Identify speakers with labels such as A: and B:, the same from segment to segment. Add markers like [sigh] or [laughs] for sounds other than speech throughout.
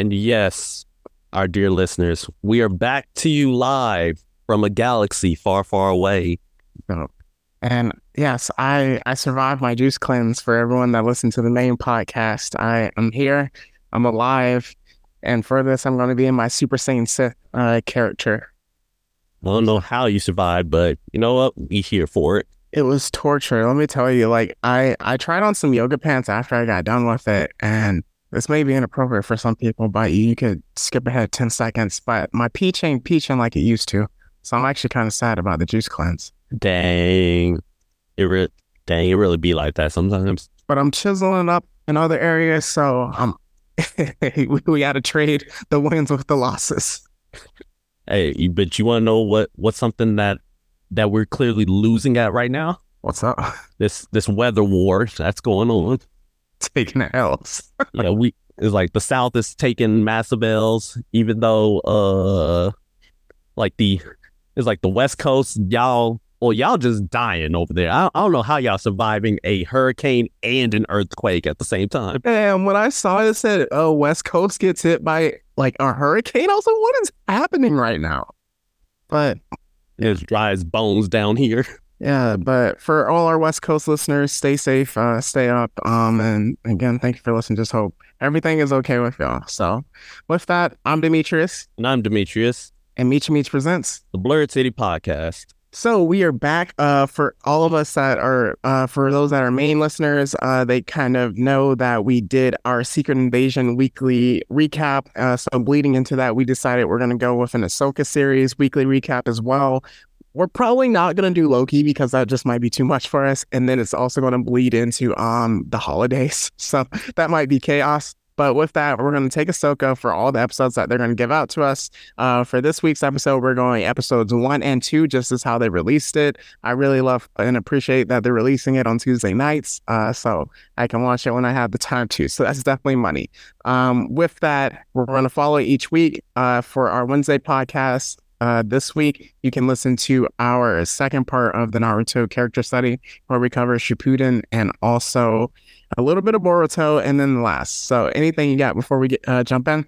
A: And yes, our dear listeners, we are back to you live from a galaxy far, far away.
B: And yes, I I survived my juice cleanse for everyone that listened to the main podcast. I am here. I'm alive. And for this, I'm going to be in my Super Saiyan Sith uh, character.
A: I don't know how you survived, but you know what? We here for it.
B: It was torture. Let me tell you, like I I tried on some yoga pants after I got done with it, and this may be inappropriate for some people, but you could skip ahead 10 seconds. But my peach ain't peaching like it used to. So I'm actually kind of sad about the juice cleanse.
A: Dang. It re- dang, it really be like that sometimes.
B: But I'm chiseling up in other areas, so um [laughs] we, we gotta trade the wins with the losses.
A: Hey, but you wanna know what what's something that that we're clearly losing at right now?
B: What's up?
A: This this weather war that's going on.
B: Taking L's. [laughs]
A: yeah, we it's like the South is taking massive L's, even though uh like the it's like the West Coast, y'all well, y'all just dying over there. I, I don't know how y'all surviving a hurricane and an earthquake at the same time.
B: And when I saw it, it said, "Oh, West Coast gets hit by like a hurricane." I was like, "What is happening right now?" But
A: it's dry as bones down here. [laughs]
B: Yeah, but for all our West Coast listeners, stay safe, uh, stay up. Um, and again, thank you for listening. Just hope everything is okay with y'all. So, with that, I'm Demetrius.
A: And I'm Demetrius.
B: And Meech Meech presents
A: the Blurred City Podcast.
B: So we are back. Uh, for all of us that are, uh, for those that are main listeners, uh, they kind of know that we did our Secret Invasion weekly recap. Uh, so bleeding into that, we decided we're going to go with an Ahsoka series weekly recap as well. We're probably not going to do Loki because that just might be too much for us. And then it's also going to bleed into um the holidays. [laughs] So that might be chaos. But with that, we're going to take Ahsoka for all the episodes that they're going to give out to us. Uh, for this week's episode, we're going episodes one and two, just as how they released it. I really love and appreciate that they're releasing it on Tuesday nights, uh, so I can watch it when I have the time to. So that's definitely money. Um, with that, we're going to follow each week uh, for our Wednesday podcast. Uh, this week, you can listen to our second part of the Naruto character study, where we cover Shippuden and also a little bit of Boruto, and then the last. So, anything you got before we get uh, jump in?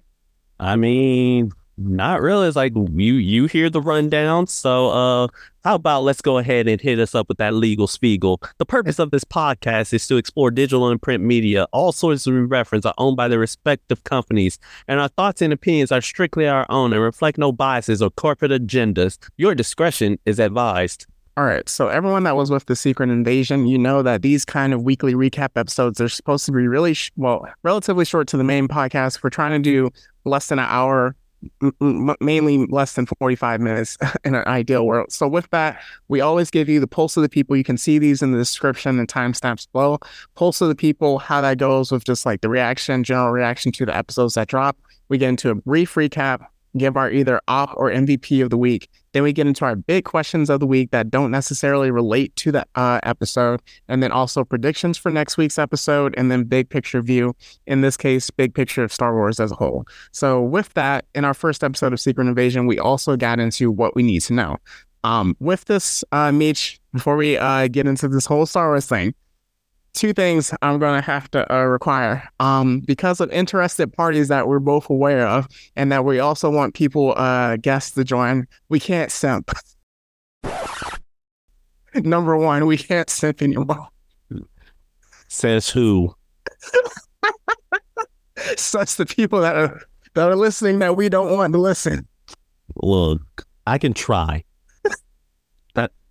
A: I mean, not really. It's like you you hear the rundown. So, uh, how about let's go ahead and hit us up with that legal spiegel. The purpose of this podcast is to explore digital and print media. All sources we reference are owned by their respective companies, and our thoughts and opinions are strictly our own and reflect no biases or corporate agendas. Your discretion is advised.
B: All right. So everyone that was with the Secret Invasion, you know that these kind of weekly recap episodes are supposed to be really sh- well, relatively short to the main podcast. We're trying to do less than an hour, mainly less than 45 minutes [laughs] in an ideal world. So with that, we always give you the pulse of the people. You can see these in the description and timestamps below. Pulse of the people, how that goes with just like the reaction, general reaction to the episodes that drop. We get into a brief recap, give our either op or MVP of the week. Then we get into our big questions of the week that don't necessarily relate to the uh, episode, and then also predictions for next week's episode, and then big picture view. In this case, big picture of Star Wars as a whole. So, with that, in our first episode of Secret Invasion, we also got into what we need to know. Um, with this, uh, Meech, before we uh, get into this whole Star Wars thing, two things I'm going to have to uh, require um, because of interested parties that we're both aware of, and that we also want people, uh, guests to join. We can't simp. [laughs] Number one, we can't simp anymore.
A: Says who? [laughs]
B: Such the people that are that are listening that we don't want to listen.
A: Look, I can try.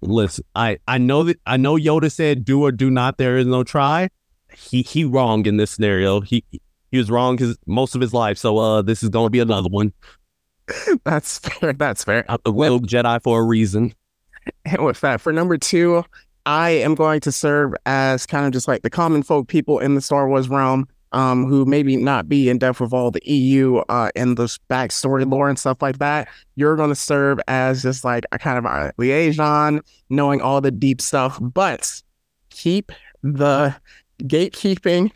A: Listen, I I know that I know Yoda said do or do not. There is no try. He he wrong in this scenario. He he was wrong his most of his life. So uh, this is gonna be another one. [laughs]
B: That's fair. That's fair.
A: I'm a Jedi for a reason.
B: And with that, for number two, I am going to serve as kind of just like the common folk people in the Star Wars realm um, who maybe not be in depth with all the EU uh, and the backstory lore and stuff like that. You're going to serve as just like a kind of a liaison, knowing all the deep stuff, but keep the gatekeeping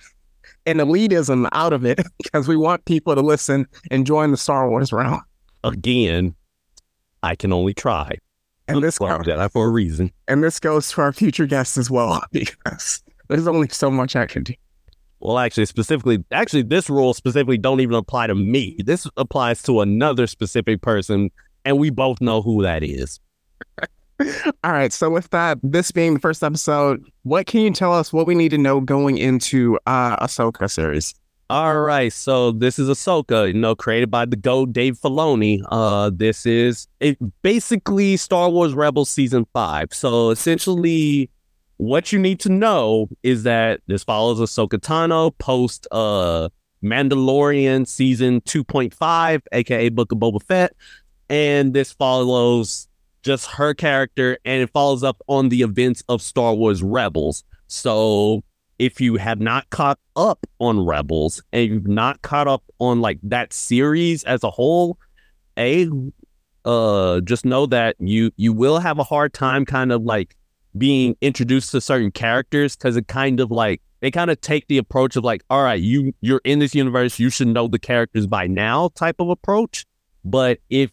B: and elitism out of it [laughs] because we want people to listen and join the Star Wars realm.
A: Again, I can only try.
B: And this
A: goes, Jedi for a reason.
B: And this goes to our future guests as well [laughs] because there's only so much I can do.
A: Well, actually, specifically, actually, this rule specifically don't even apply to me. This applies to another specific person, and we both know who that is. [laughs]
B: All right. So with that, this being the first episode, what can you tell us what we need to know going into uh Ahsoka series?
A: All right, so this is Ahsoka, you know, created by the GOAT Dave Filoni. Uh, this is it basically Star Wars Rebels season five. So essentially, what you need to know is that this follows Ahsoka Tano post uh Mandalorian season two point five, aka Book of Boba Fett, and this follows just her character, and it follows up on the events of Star Wars Rebels. So if you have not caught up on Rebels and you've not caught up on like that series as a whole, a uh just know that you you will have a hard time kind of like being introduced to certain characters because it kind of like they kind of take the approach of like all right you you're in this universe you should know the characters by now type of approach but if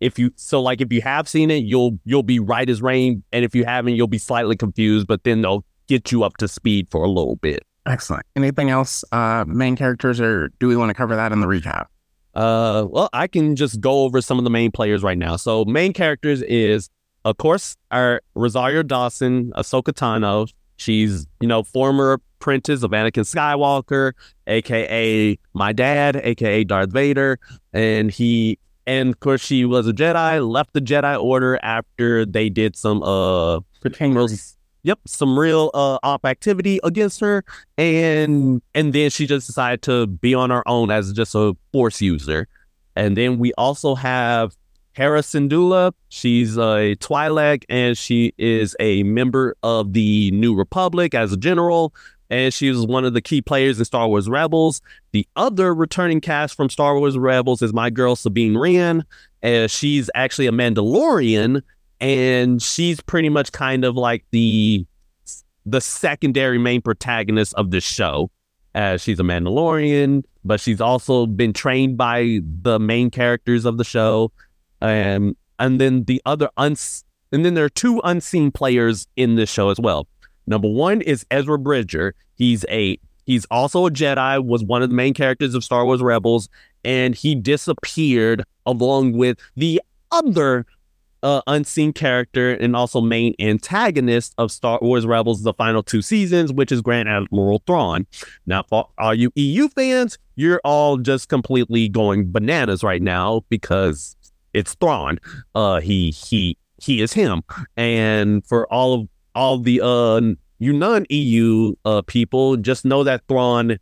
A: if you so like if you have seen it you'll you'll be right as rain and if you haven't you'll be slightly confused but then they'll get you up to speed for a little bit.
B: Excellent. Anything else, uh, main characters, or do we want to cover that in the recap?
A: Uh, well, I can just go over some of the main players right now. So, main characters is, of course, our Rosario Dawson, Ahsoka Tano. She's, you know, former apprentice of Anakin Skywalker, aka my dad, aka Darth Vader, and he, and of course, she was a Jedi. Left the Jedi Order after they did some uh, yep, some real uh, op activity against her, and and then she just decided to be on her own as just a force user. And then we also have Hera Syndulla. She's a Twi'lek, and she is a member of the New Republic as a general. And she was one of the key players in Star Wars Rebels. The other returning cast from Star Wars Rebels is my girl Sabine Wren. And she's actually a Mandalorian and she's pretty much kind of like the the secondary main protagonist of the show. As she's a Mandalorian, but she's also been trained by the main characters of the show, um, and then the other uns and then there are two unseen players in this show as well. Number one is Ezra Bridger. He's a he's also a Jedi, was one of the main characters of Star Wars Rebels, and he disappeared along with the other uh, unseen character and also main antagonist of Star Wars Rebels, the final two seasons, which is Grand Admiral Thrawn. Now, for all you EU fans, you're all just completely going bananas right now because it's Thrawn. Uh, he he he is him, and for all of all the uh you non EU uh people, just know that Thrawn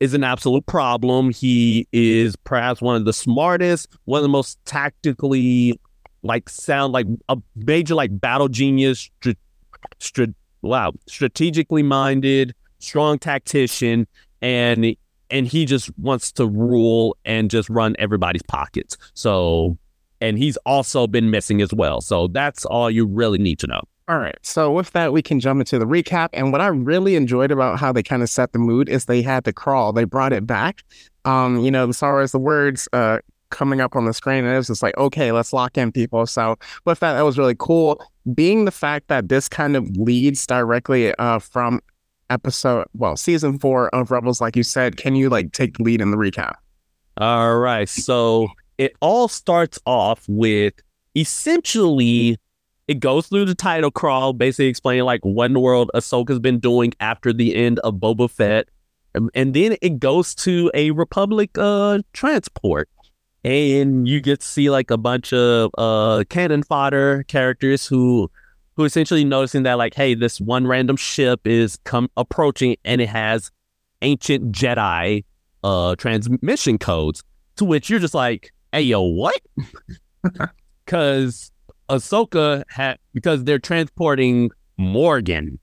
A: is an absolute problem. He is perhaps one of the smartest, one of the most tactically like sound like a major like battle genius, str- wow, strategically minded, strong tactician, and and he just wants to rule and just run everybody's pockets. So, and he's also been missing as well. So that's all you really need to know.
B: All right. So with that, we can jump into the recap. And what I really enjoyed about how they kind of set the mood is they had the crawl. They brought it back. Um, you know, as far as the words, uh, coming up on the screen and it was just like okay let's lock in people so with that that was really cool being the fact that this kind of leads directly uh, from episode well season four of rebels like you said can you like take the lead in the recap
A: all right so it all starts off with essentially it goes through the title crawl basically explaining like what in the world ahsoka's been doing after the end of boba fett. And then it goes to a republic uh transport. And you get to see like a bunch of uh cannon fodder characters who who essentially noticing that like hey this one random ship is come approaching and it has ancient jedi uh transmission codes. To which you're just like hey yo what [laughs] because ahsoka had because they're transporting morgan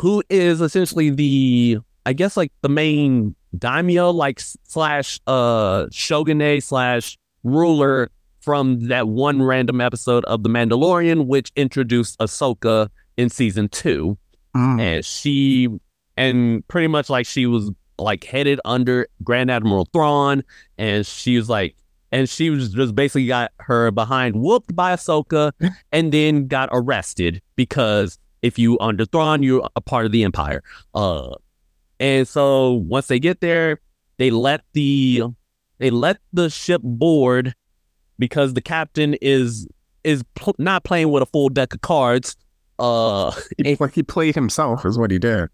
A: who is essentially the i guess like the main daimyo like slash uh shogunate slash ruler from that one random episode of The Mandalorian, which introduced Ahsoka in season two. Mm. And she and pretty much like she was like headed under Grand Admiral Thrawn, and she was like and she was just basically got her behind whooped by Ahsoka [laughs] and then got arrested because if you under Thrawn, you're a part of the Empire. Uh And so once they get there, they let the they let the ship board because the captain is is pl- not playing with a full deck of cards. Uh, [laughs]
B: he, he played himself, is what he did.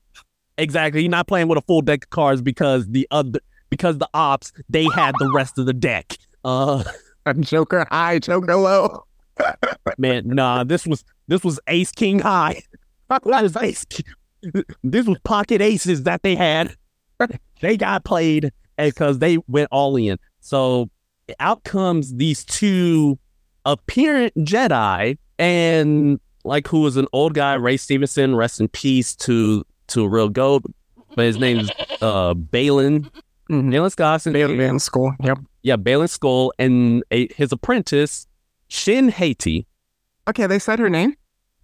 A: Exactly, he's not playing with a full deck of cards because the other because the ops they had the rest of the deck. Uh, [laughs] I'm
B: Joker high, Joker low. [laughs]
A: man, nah, this was this was Ace King high. [laughs] That was Ace. This was pocket aces that they had. They got played because they went all in. So out comes these two apparent Jedi and like who was an old guy, Ray Stevenson, rest in peace to to a real goat. But his name is uh Baylan.
B: Mm-hmm.
A: Baylan Skoss.
B: Baylan Skoll. Yep.
A: Yeah, Baylan Skoll and a, his apprentice, Shin Hati.
B: Okay, they said her name?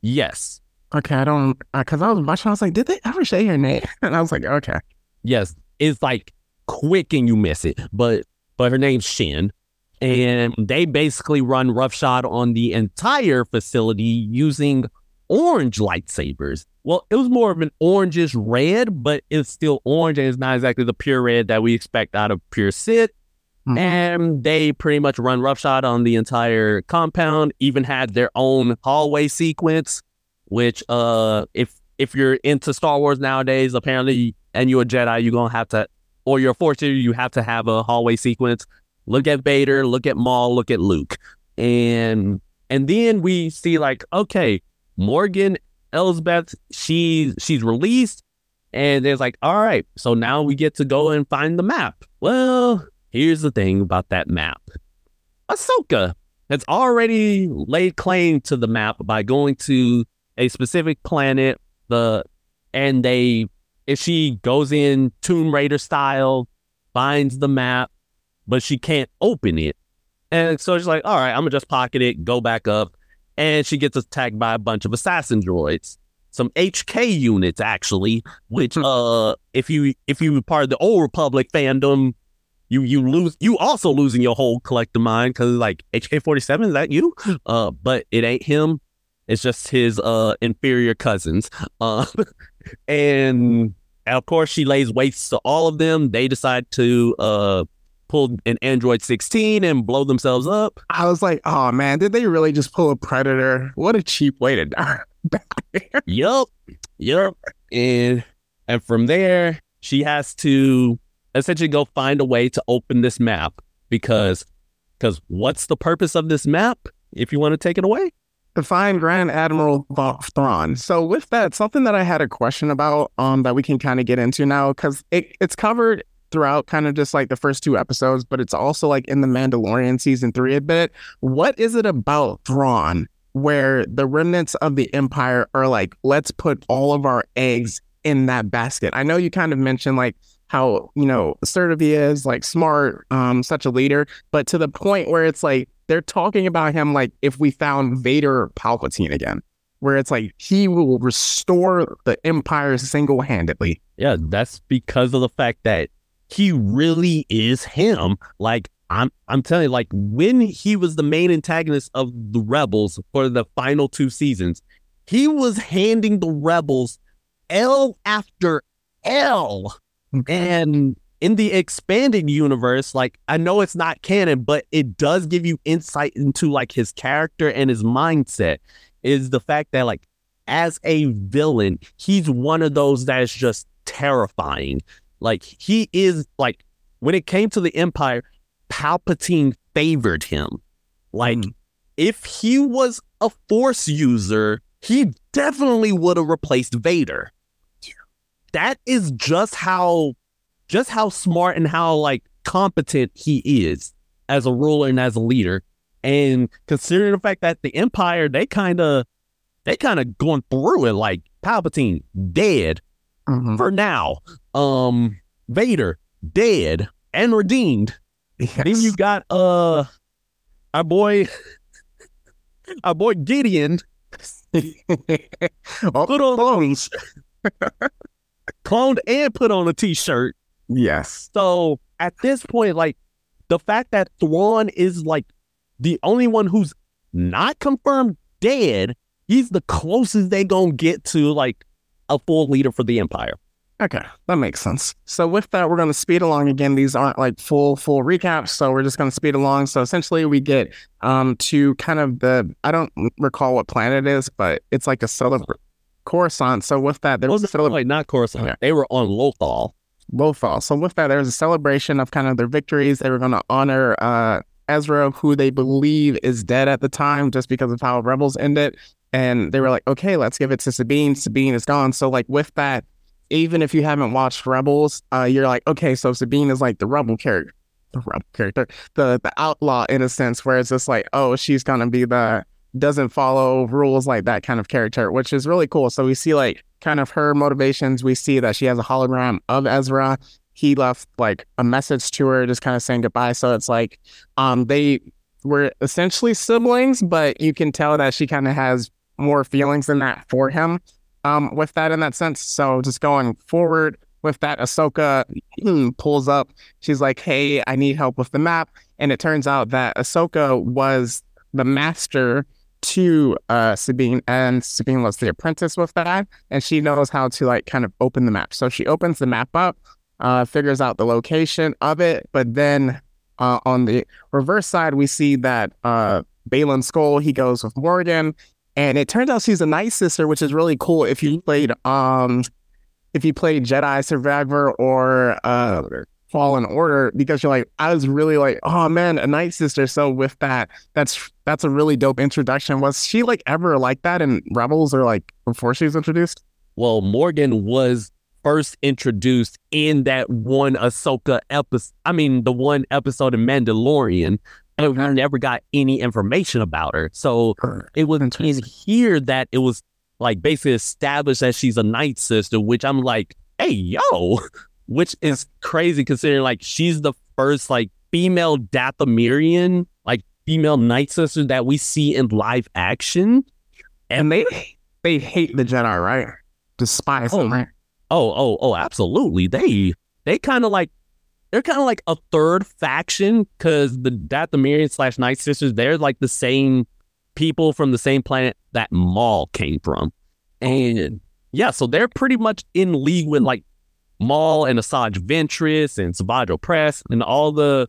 A: Yes.
B: Okay, I don't because uh, I was watching, I was like, did they ever say her name? [laughs] And I was like, okay.
A: Yes. It's like quick and you miss it. But but her name's Shin. And they basically run roughshod on the entire facility using orange lightsabers. Well, it was more of an orangish red, but it's still orange and it's not exactly the pure red that we expect out of pure Sith. Mm-hmm. And they pretty much run roughshod on the entire compound, even had their own hallway sequence, which uh if if you're into Star Wars nowadays, apparently and you're a Jedi, you're gonna have to or you're a force you have to have a hallway sequence. Look at Vader, look at Maul, look at Luke. And and then we see like, okay, Morgan Elsbeth, she she's released, and it's like, all right, so now we get to go and find the map. Well, here's the thing about that map. Ahsoka has already laid claim to the map by going to a specific planet, the and they if she goes in Tomb Raider style, finds the map, but she can't open it. And so she's like, all right, I'm gonna just pocket it, go back up. And she gets attacked by a bunch of assassin droids. Some HK units, actually, which uh if you if you were part of the old Republic fandom, you you lose you also losing your whole collective mind because like HK forty seven, is that you? Uh but it ain't him. It's just his uh inferior cousins. Uh [laughs] and of course she lays waste to all of them. They decide to uh pull an Android 16 and blow themselves up.
B: I was like, oh man, did they really just pull a predator? What a cheap way to [laughs] die.
A: yup. Yup. And and from there, she has to essentially go find a way to open this map because because what's the purpose of this map if you want to take it away?
B: To find Grand Admiral Thrawn. So with that, something that I had a question about um that we can kind of get into now because it, it's covered throughout kind of just like the first two episodes, but it's also like in the Mandalorian season three a bit. What is it about Thrawn where the remnants of the Empire are like, let's put all of our eggs in that basket? I know you kind of mentioned like how, you know, assertive he is, like smart, um, such a leader, but to the point where it's like they're talking about him like if we found Vader Palpatine again where it's like he will restore the empire single handedly.
A: Yeah, that's because of the fact that he really is him. Like I'm I'm telling you, like when he was the main antagonist of the rebels for the final two seasons, he was handing the rebels L after L. And in the expanded universe, like I know it's not canon, but it does give you insight into like his character and his mindset. Is the fact that like as a villain, he's one of those that is just terrifying. Like he is like when it came to the Empire, Palpatine favored him. Like mm. if he was a Force user, he definitely would have replaced Vader. That is just how just how smart and how like competent he is as a ruler and as a leader. And considering the fact that the Empire, they kind of they kind of going through it like Palpatine dead mm-hmm. for now. Um, Vader dead and redeemed. Yes. Then you got uh our boy, [laughs] our boy Gideon. [laughs]
B: oh, put on clones, [laughs]
A: cloned and put on a t-shirt.
B: Yes.
A: So at this point, like the fact that Thrawn is like the only one who's not confirmed dead, he's the closest they gonna get to like a full leader for the Empire.
B: Okay, that makes sense. So with that, we're going to speed along again. These aren't like full full recaps, so we're just going to speed along. So essentially, we get um to kind of the I don't recall what planet it is, but it's like a celebr Coruscant. So with that, there was a celebration.
A: Wait, not Coruscant. They were on Lothal.
B: Lothal. So with that, there was a celebration of kind of their victories. They were going to honor uh Ezra, who they believe is dead at the time, just because of how Rebels ended. And they were like, okay, let's give it to Sabine. Sabine is gone. So like with that, even if you haven't watched Rebels, uh, you're like, okay, so Sabine is like the rebel character, the rebel character, the the outlaw in a sense, where it's just like, oh, she's gonna be the doesn't follow rules like that kind of character, which is really cool. So we see like kind of her motivations. We see that she has a hologram of Ezra. He left like a message to her, just kind of saying goodbye. So it's like, um, they were essentially siblings, but you can tell that she kind of has more feelings than that for him um, with that in that sense. So just going forward with that, Ahsoka pulls up. She's like, "Hey, I need help with the map," and it turns out that Ahsoka was the master to uh, Sabine, and Sabine was the apprentice with that, and she knows how to like kind of open the map. So she opens the map up, uh, figures out the location of it, but then uh, on the reverse side, we see that uh, Baylan Skoll he goes with Morgan, and it turns out she's a night sister, which is really cool. If you played um, if you played Jedi Survivor or uh Fallen Order, because you're like, I was really like, oh man, a night sister. So with that, that's that's a really dope introduction. Was she like ever like that in Rebels or like before she was introduced?
A: Well, Morgan was first introduced in that one Ahsoka episode. I mean, the one episode of Mandalorian, and we never got any information about her. So it was in here that it was like basically established that she's a night sister, which I'm like, hey, yo, [laughs] which is crazy considering like she's the first like female Dathomirian, like female night sister that we see in live action.
B: And they they hate the Jedi, right? Despise
A: Oh,
B: them, right?
A: Oh, oh, oh, absolutely. They they kind of like they're kind of like a third faction because the Dathomirian slash Night Sisters, they're like the same people from the same planet that Maul came from. And yeah, so they're pretty much in league with like Maul and Asajj Ventress and Savage Opress and all the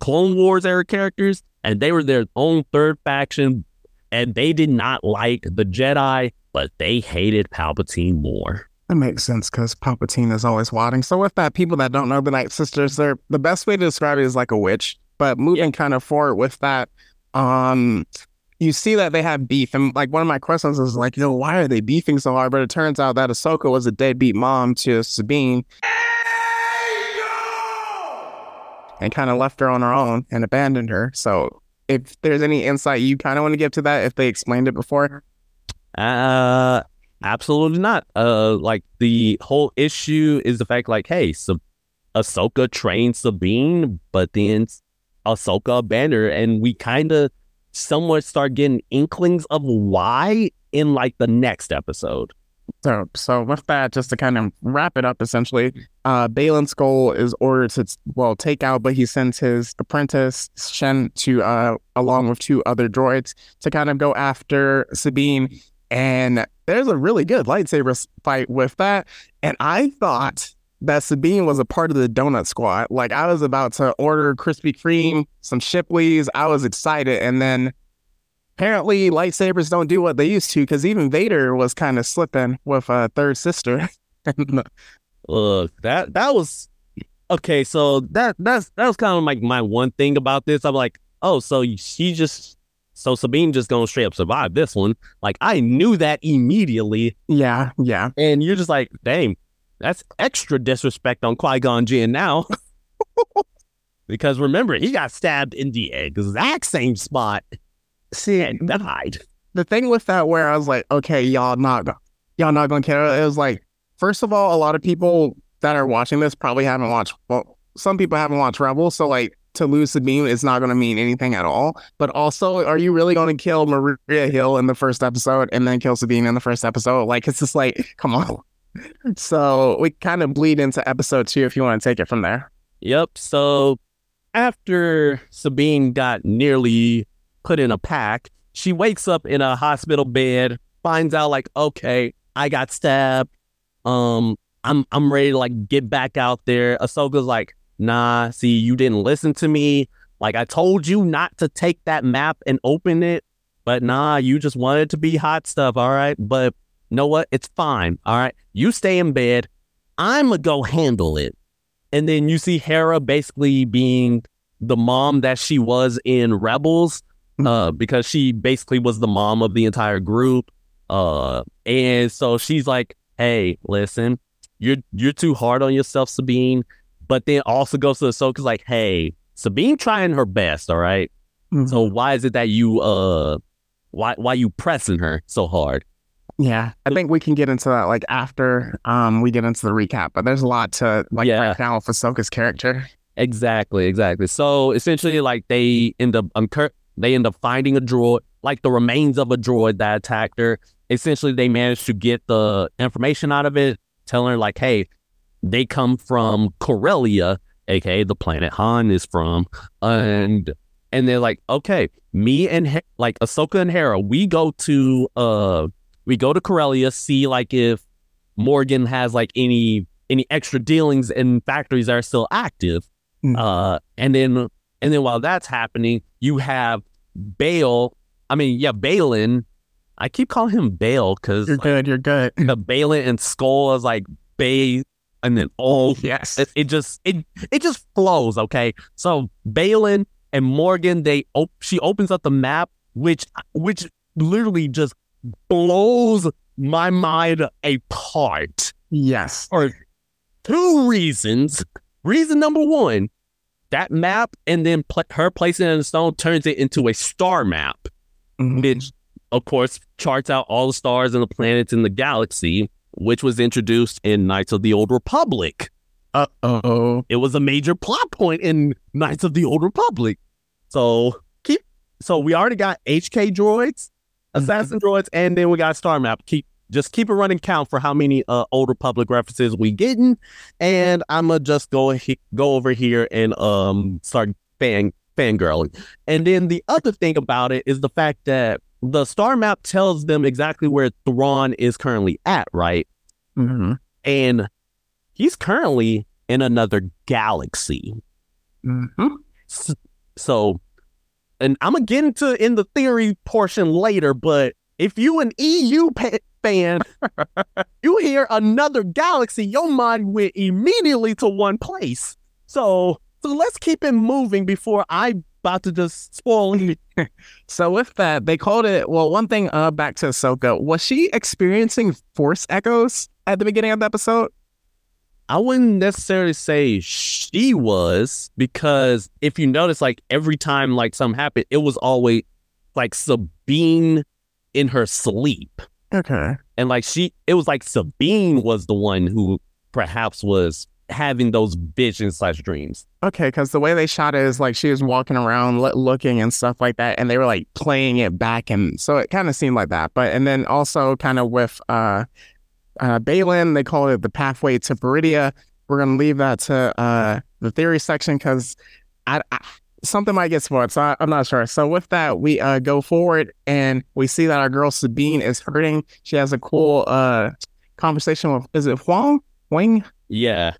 A: Clone Wars era characters. And they were their own third faction. And they did not like the Jedi, but they hated Palpatine more.
B: That makes sense because Palpatine is always watching. So with that, people that don't know the Night Sisters, they're the best way to describe it is like a witch. But moving kind of forward with that, um, you see that they have beef, and like one of my questions is like, you know, why are they beefing so hard? But it turns out that Ahsoka was a deadbeat mom to Sabine, and kind of left her on her own and abandoned her. So if there's any insight you kind of want to give to that, if they explained it before,
A: Uh, absolutely not. Uh, like the whole issue is the fact, like, hey, so Ahsoka trained Sabine, but then Ahsoka abandoned her, and we kind of somewhat start getting inklings of why in like the next episode.
B: So, so with that, just to kind of wrap it up, essentially, uh, Baylan Skoll is ordered to well take out, but he sends his apprentice Shin to, uh, along with two other droids, to kind of go after Sabine. And there's a really good lightsaber fight with that. And I thought that Sabine was a part of the Donut Squad. Like I was about to order Krispy Kreme, some Shipleys. I was excited, and then apparently lightsabers don't do what they used to because even Vader was kind of slipping with a third sister. [laughs]
A: Look, that that was okay. So that that's that was kind of like my one thing about this. I'm like, oh, so she just so Sabine just gonna straight up survive this one. Like I knew that immediately,
B: yeah, yeah.
A: and you're just like, dang, that's extra disrespect on Qui Gon Jinn now. [laughs] because remember, he got stabbed in the exact same spot
B: See,
A: and died.
B: the thing with that where I was like, okay, y'all not y'all not gonna care. It was like, first of all, a lot of people that are watching this probably haven't watched. Well, some people haven't watched Rebels, so like to lose Sabine is not gonna mean anything at all. But also, are you really gonna kill Maria Hill in the first episode and then kill Sabine in the first episode? Like, it's just like, [laughs] come on. So we kind of bleed into episode two if you want to take it from there.
A: Yep. So after Sabine got nearly put in a pack, she wakes up in a hospital bed, finds out like, okay, I got stabbed. Um, I'm I'm ready to like get back out there. Ahsoka's like, nah, see, you didn't listen to me. Like I told you not to take that map and open it, but nah, you just wanted to be hot stuff. All right. But know what? It's fine. All right. You stay in bed. I'm gonna go handle it. And then you see Hera basically being the mom that she was in Rebels, uh, because she basically was the mom of the entire group. Uh, and so she's like, "Hey, listen, you're you're too hard on yourself, Sabine." But then also goes to the Ahsoka's like, "Hey, Sabine trying her best, all right?
B: Mhm.
A: So why is it that you uh, why why you pressing her so hard?"
B: Yeah, I think we can get into that like after um we get into the recap, but there's a lot to like
A: Yeah.
B: break down with Ahsoka's character.
A: Exactly, exactly. So essentially, like they end up uncur- they end up finding a droid, like the remains of a droid that attacked her. Essentially, they managed to get the information out of it, telling her like, "Hey, they come from Corellia, aka the planet Han is from," and and they're like, "Okay, me and He- like Ahsoka and Hera, we go to uh, we go to Corellia, see like if Morgan has like any any extra dealings in factories that are still active."
B: Mm.
A: Uh, and then and then while that's happening, you have Bale. I mean, yeah, Baylan. I keep calling him Bale because
B: You're good. You're good.
A: the Baylan and Skull is like Bay, and then all [laughs]
B: Yes.
A: it, it just it it just flows. Okay, so Baylan and Morgan, they op- she opens up the map, which which literally just blows my mind apart
B: Yes.
A: or two reasons. Reason number one, that map and then pl- her placing it in the stone turns it into a star map,
B: Mhm.
A: which of course charts out all the stars and the planets in the galaxy, which was introduced in Knights of the Old Republic.
B: Uh oh.
A: It was a major plot point in Knights of the Old Republic. So keep so we already got HK droids, assassin droids, and then we got star map. Keep just keep a running count for how many uh, Old Republic references we getting, and I'ma just go he- go over here and um start fan fangirling. And then the other thing about it is the fact that the star map tells them exactly where Thrawn is currently at, right?
B: hmm
A: And he's currently in another galaxy.
B: hmm
A: S- So, and I'm gonna get into in the theory portion later, but if you an EU pa- fan, [laughs] you hear another galaxy, your mind went immediately to one place. So, so let's keep it moving before I about to just spoil it. [laughs]
B: So with that, they called it. Well, one thing. Uh, back to Ahsoka. Was she experiencing force echoes at the beginning of the episode?
A: I wouldn't necessarily say she was because if you notice, like every time like something happened, it was always like Sabine in her sleep.
B: Okay.
A: And like she, it was like Sabine was the one who perhaps was having those visions slash dreams.
B: Okay, because the way they shot it is like she was walking around lo- looking and stuff like that, and they were like playing it back, and so it kind of seemed like that. But and then also kind of with uh, uh, Baylan, they call it the pathway to Peridea. We're gonna leave that to uh the theory section because I, I something might get spoiled, so I, I'm not sure. So with that, we uh go forward and we see that our girl Sabine is hurting. She has a cool uh conversation with is it Huang Wing?
A: Yeah.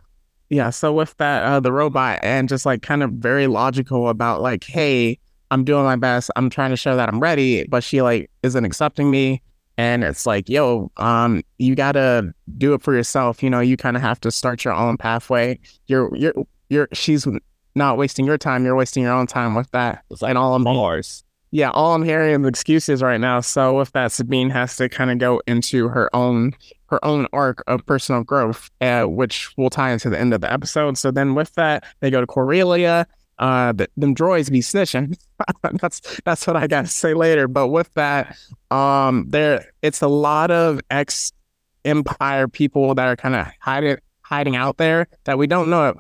B: Yeah, so with that, uh, the robot, and just like kind of very logical about like, hey, I'm doing my best. I'm trying to show that I'm ready, but she like isn't accepting me. And it's like, yo, um, you gotta do it for yourself. You know, you kind of have to start your own pathway. You're, you're, you're. She's not wasting your time. You're wasting your own time with that.
A: It's like
B: And all I'm
A: Mars.
B: yeah, all I'm hearing is excuses right now. So with that, Sabine has to kind of go into her own her own arc of personal growth, uh, which will tie into the end of the episode. So then with that, they go to Corellia. Uh, the, them droids be snitching. [laughs] that's that's what I got to say later. But with that, um, there it's a lot of ex Empire people that are kind of hiding hiding out there that we don't know.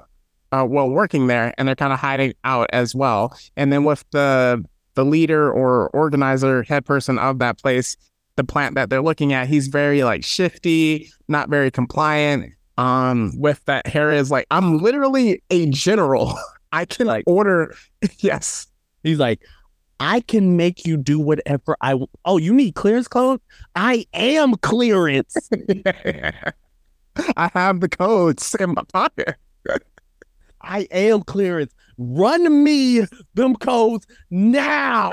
B: Uh, well, working there, and they're kind of hiding out as well. And then with the the leader or organizer, head person of that place, the plant that they're looking at, he's very like shifty, not very compliant. Um, with that, Hera is like, I'm literally a general. [laughs] I can
A: Like-
B: order. [laughs] yes.
A: He's like, I can make you do whatever I. W- oh, you need clearance code? I am clearance. [laughs]
B: I have the codes in my pocket.
A: I am clearance. Run me them codes now.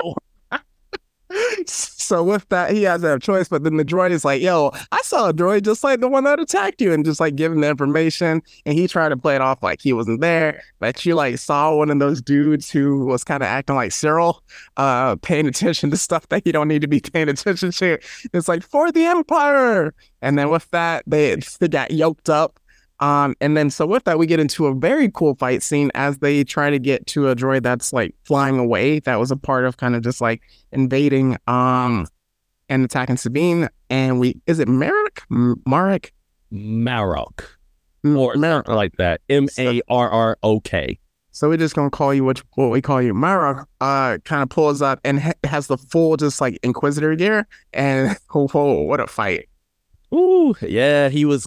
B: So with that, he has a choice. But then the droid is like, "Yo, I saw a droid just like the one that attacked you," and just like giving the information. And he tried to play it off like he wasn't there, but you like saw one of those dudes who was kind of acting like Syril, uh, paying attention to stuff that you don't need to be paying attention to. It's like for the Empire. And then with that, they, they got yoked up um, and then so with that, we get into a very cool fight scene as they try to get to a droid that's like flying away. That was a part of kind of just like invading um and attacking Sabine. And we is it Marek? Marek?
A: Marrok. Or Marrok like that. M A R R O K.
B: So we're just gonna call you what what we call you. Marrok uh kind of pulls up and ha- has the full just like Inquisitor gear and [laughs] whoa, oh what a fight.
A: Ooh, yeah, he was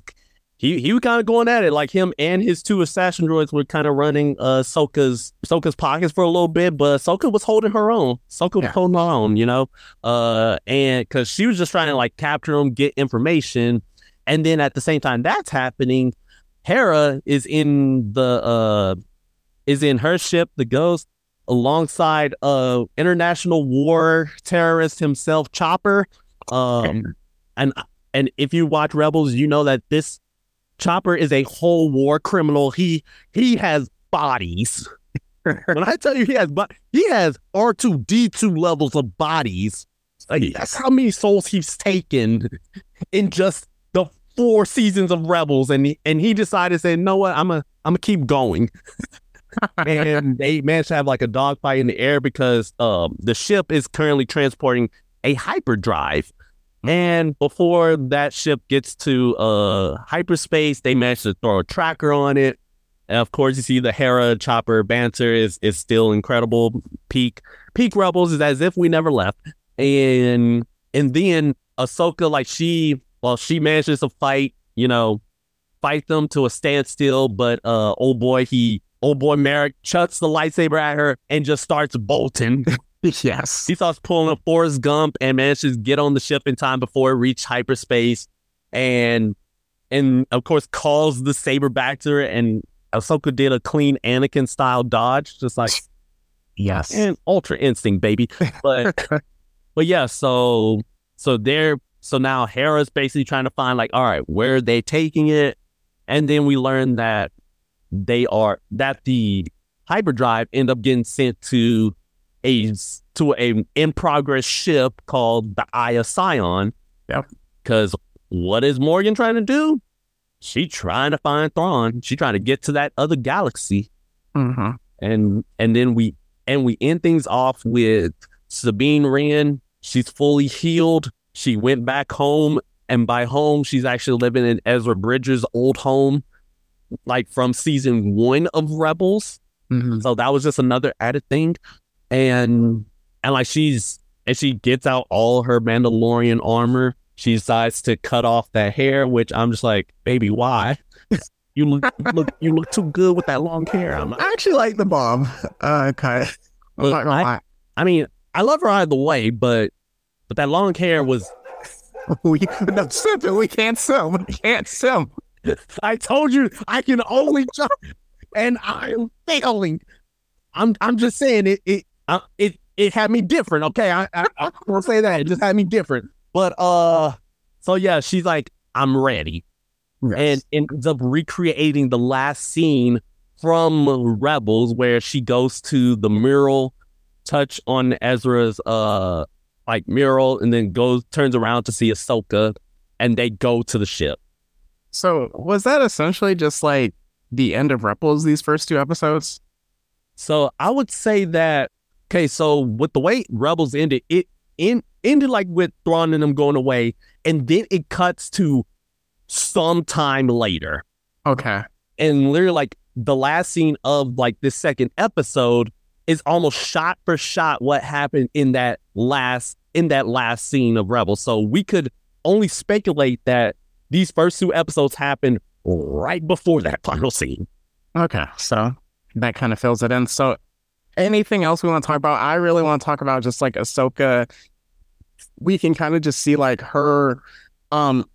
A: he he was kind of going at it like him and his two assassin droids were kind of running uh Soka's Soka's pockets for a little bit, but Soka was holding her own. Soka was yeah. holding her own, you know, uh, and because she was just trying to like capture him, get information, and then at the same time that's happening, Hera is in the uh is in her ship, the Ghost, alongside uh international war terrorist himself, Chopper, um, [laughs] and and if you watch Rebels, you know that this Chopper is a whole war criminal. He he has bodies. [laughs] when I tell you he has but he has R two D two levels of bodies. Like. That's how many souls he's taken in just the four seasons of Rebels, and he, and he decided to say, "No, what? I'm a I'm gonna keep going." [laughs] and they managed to have like a dogfight in the air because um, the ship is currently transporting a hyperdrive and before that ship gets to uh, hyperspace, they manage to throw a tracker on it. And of course, you see the Hera chopper banter is is still incredible. Peak peak Rebels is as if we never left. And and then Ahsoka, like she well, she manages to fight, you know, fight them to a standstill, but uh old boy he old boy Merrick chucks the lightsaber at her and just starts bolting. [laughs] [laughs]
B: yes.
A: He starts pulling a Forrest Gump and manages to get on the ship in time before it reached hyperspace. And and of course calls the saber back to her and Ahsoka did a clean Anakin style dodge, just like [laughs]
B: Yes.
A: And ultra instinct, baby. But [laughs] but yeah, so so they're so now Hera's basically trying to find like, all right, where are they taking it? And then we learn that they are that the hyperdrive end up getting sent to a to a in progress ship called the Eye of Sion.
B: Yep.
A: Because what is Morgan trying to do? She trying to find Thrawn. She trying to get to that other galaxy.
B: Mm-hmm.
A: And and then we and we end things off with Sabine Wren. She's fully healed. She went back home, and by home, she's actually living in Ezra Bridger's old home, like from season one of Rebels.
B: Mm-hmm.
A: So that was just another added thing and and like she's and she gets out all her Mandalorian armor. She decides to cut off that hair, which I'm just like, baby, why? you look, look, you look too good with that long hair. I'm
B: like, I actually like the bomb. Uh, of.
A: I, I mean, I love her either way, but but that long hair was. [laughs]
B: we no simple. We can't sim. We can't sim.
A: I told you I can only jump, and I'm failing. I'm I'm just saying it. It I, it it had me different. Okay, I, I I won't say that. It just had me different. But uh, so yeah, she's like, I'm ready, yes. and ends up recreating the last scene from Rebels where she goes to the mural, touch on Ezra's uh like mural, and then goes turns around to see Ahsoka, and they go to the ship.
B: So was that essentially just like the end of Rebels? These first two episodes.
A: So I would say that Okay, so with the way Rebels ended, it in, ended like with Thrawn and them going away, and then it cuts to some time later.
B: Okay.
A: And literally like the last scene of like this second episode is almost shot for shot what happened in that last in that last scene of Rebels. So we could only speculate that these first two episodes happened right before that [laughs] final scene.
B: Okay, so that kind of fills it in. So anything else we want to talk about? I really want to talk about just like Ahsoka. We can kind of just see like her um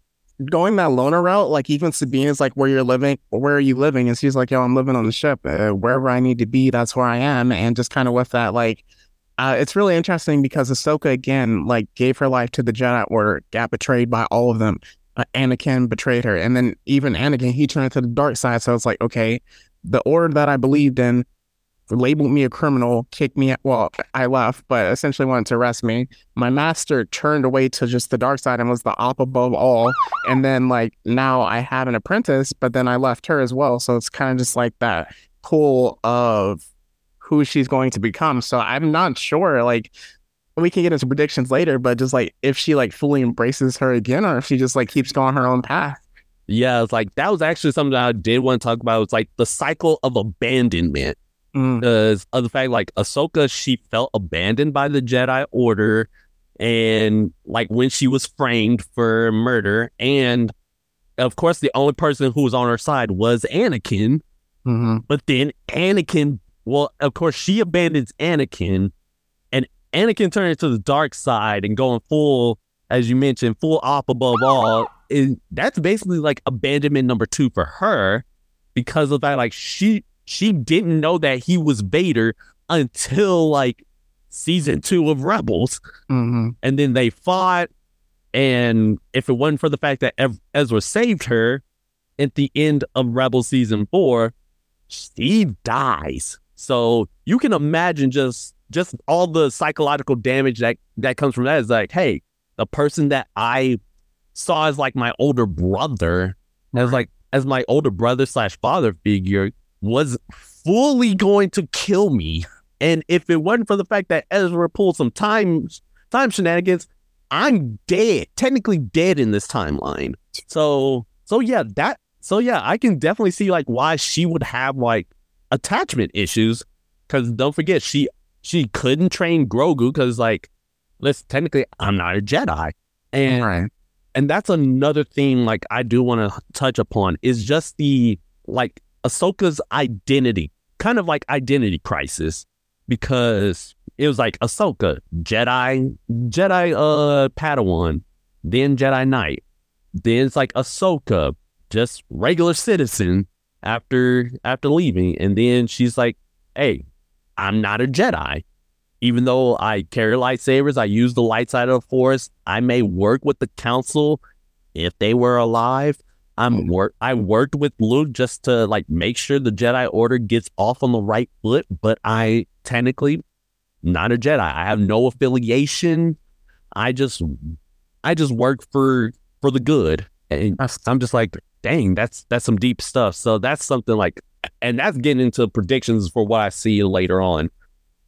B: going that loner route, like even Sabine is like, where you're living, where are you living? And she's like, yo, I'm living on the ship. Uh, wherever I need to be, that's where I am. And just kind of with that, like, uh, it's really interesting because Ahsoka again, like, gave her life to the Jedi Order, got betrayed by all of them. Uh, Anakin betrayed her, and then even Anakin, he turned to the dark side. So it's like, okay, the order that I believed in labeled me a criminal, kicked me. out. Well, I left, but essentially wanted to arrest me. My master turned away to just the dark side and was the op above all. And then, like, now I have an apprentice, but then I left her as well. So it's kind of just like that pull of who she's going to become. So I'm not sure, like, we can get into predictions later, but just like if she like fully embraces her again or if she just like keeps going her own path.
A: Yeah, it's like that was actually something I did want to talk about. It's like the cycle of abandonment
B: Mm.
A: because of the fact like Ahsoka, she felt abandoned by the Jedi Order, and like when she was framed for murder, and of course the only person who was on her side was Anakin.
B: hmm
A: But then Anakin, well, of course she abandons Anakin, and Anakin turns to the dark side and going full, as you mentioned, full op above all. And that's basically like abandonment number two for her, because of that, like she she didn't know that he was Vader until like season two of Rebels,
B: hmm
A: and then they fought. And if it wasn't for the fact that Ezra saved her at the end of Rebels season four, Steve dies. So you can imagine just just all the psychological damage that that comes from that is like, hey, the person that I saw as like my older brother, as like as my older brother slash father figure, was fully going to kill me. And if it wasn't for the fact that Ezra pulled some time time shenanigans, I'm dead, technically dead in this timeline. So so yeah, that so yeah, I can definitely see like why she would have like attachment issues. Cause don't forget, she she couldn't train Grogu because like, let's technically I'm not a Jedi. And
B: right.
A: and that's another thing like I do want to touch upon is just the like Ahsoka's identity, kind of like identity crisis, because it was like Ahsoka, Jedi, Jedi uh Padawan, then Jedi Knight, then it's like Ahsoka, just regular citizen after after leaving, and then she's like, hey, I'm not a Jedi. Even though I carry lightsabers, I use the light side of the force. I may work with the council if they were alive. I'm work. I worked with Luke just to like make sure the Jedi Order gets off on the right foot. But I technically not a Jedi. I have no affiliation. I just, I just work for for the good. And I'm just like, dang, that's that's some deep stuff. So that's something like, and that's getting into predictions for what I see later on.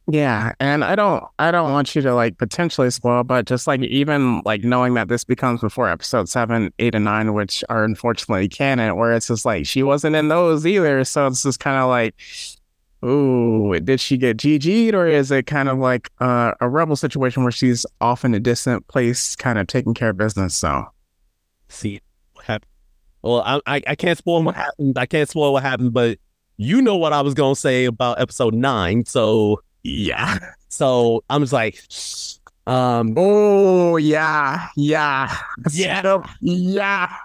B: Yeah, and I don't I don't want you to like potentially spoil, but just like even like knowing that this becomes before episode seven, eight, and nine, which are unfortunately canon, where it's just like she wasn't in those either. So it's just kind of like, ooh, did she get GG'd or is it kind of like uh, a rebel situation where she's off in a distant place, kind of taking care of business? So
A: see what happened. Well, I, I can't spoil what happened. I can't spoil what happened, but you know what I was gonna say about episode nine. So yeah. So I'm just like, um,
B: Oh yeah, yeah,
A: Yeah.
B: So, yeah.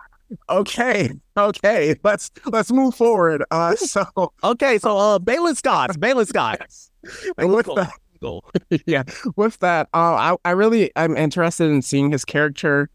B: Okay, okay. Let's let's move forward. Uh, so
A: okay. So uh, Baylan Skoll, Baylan Skoll. [laughs]
B: with that,
A: go. [laughs]
B: with that, uh, I I really I'm interested in seeing his character.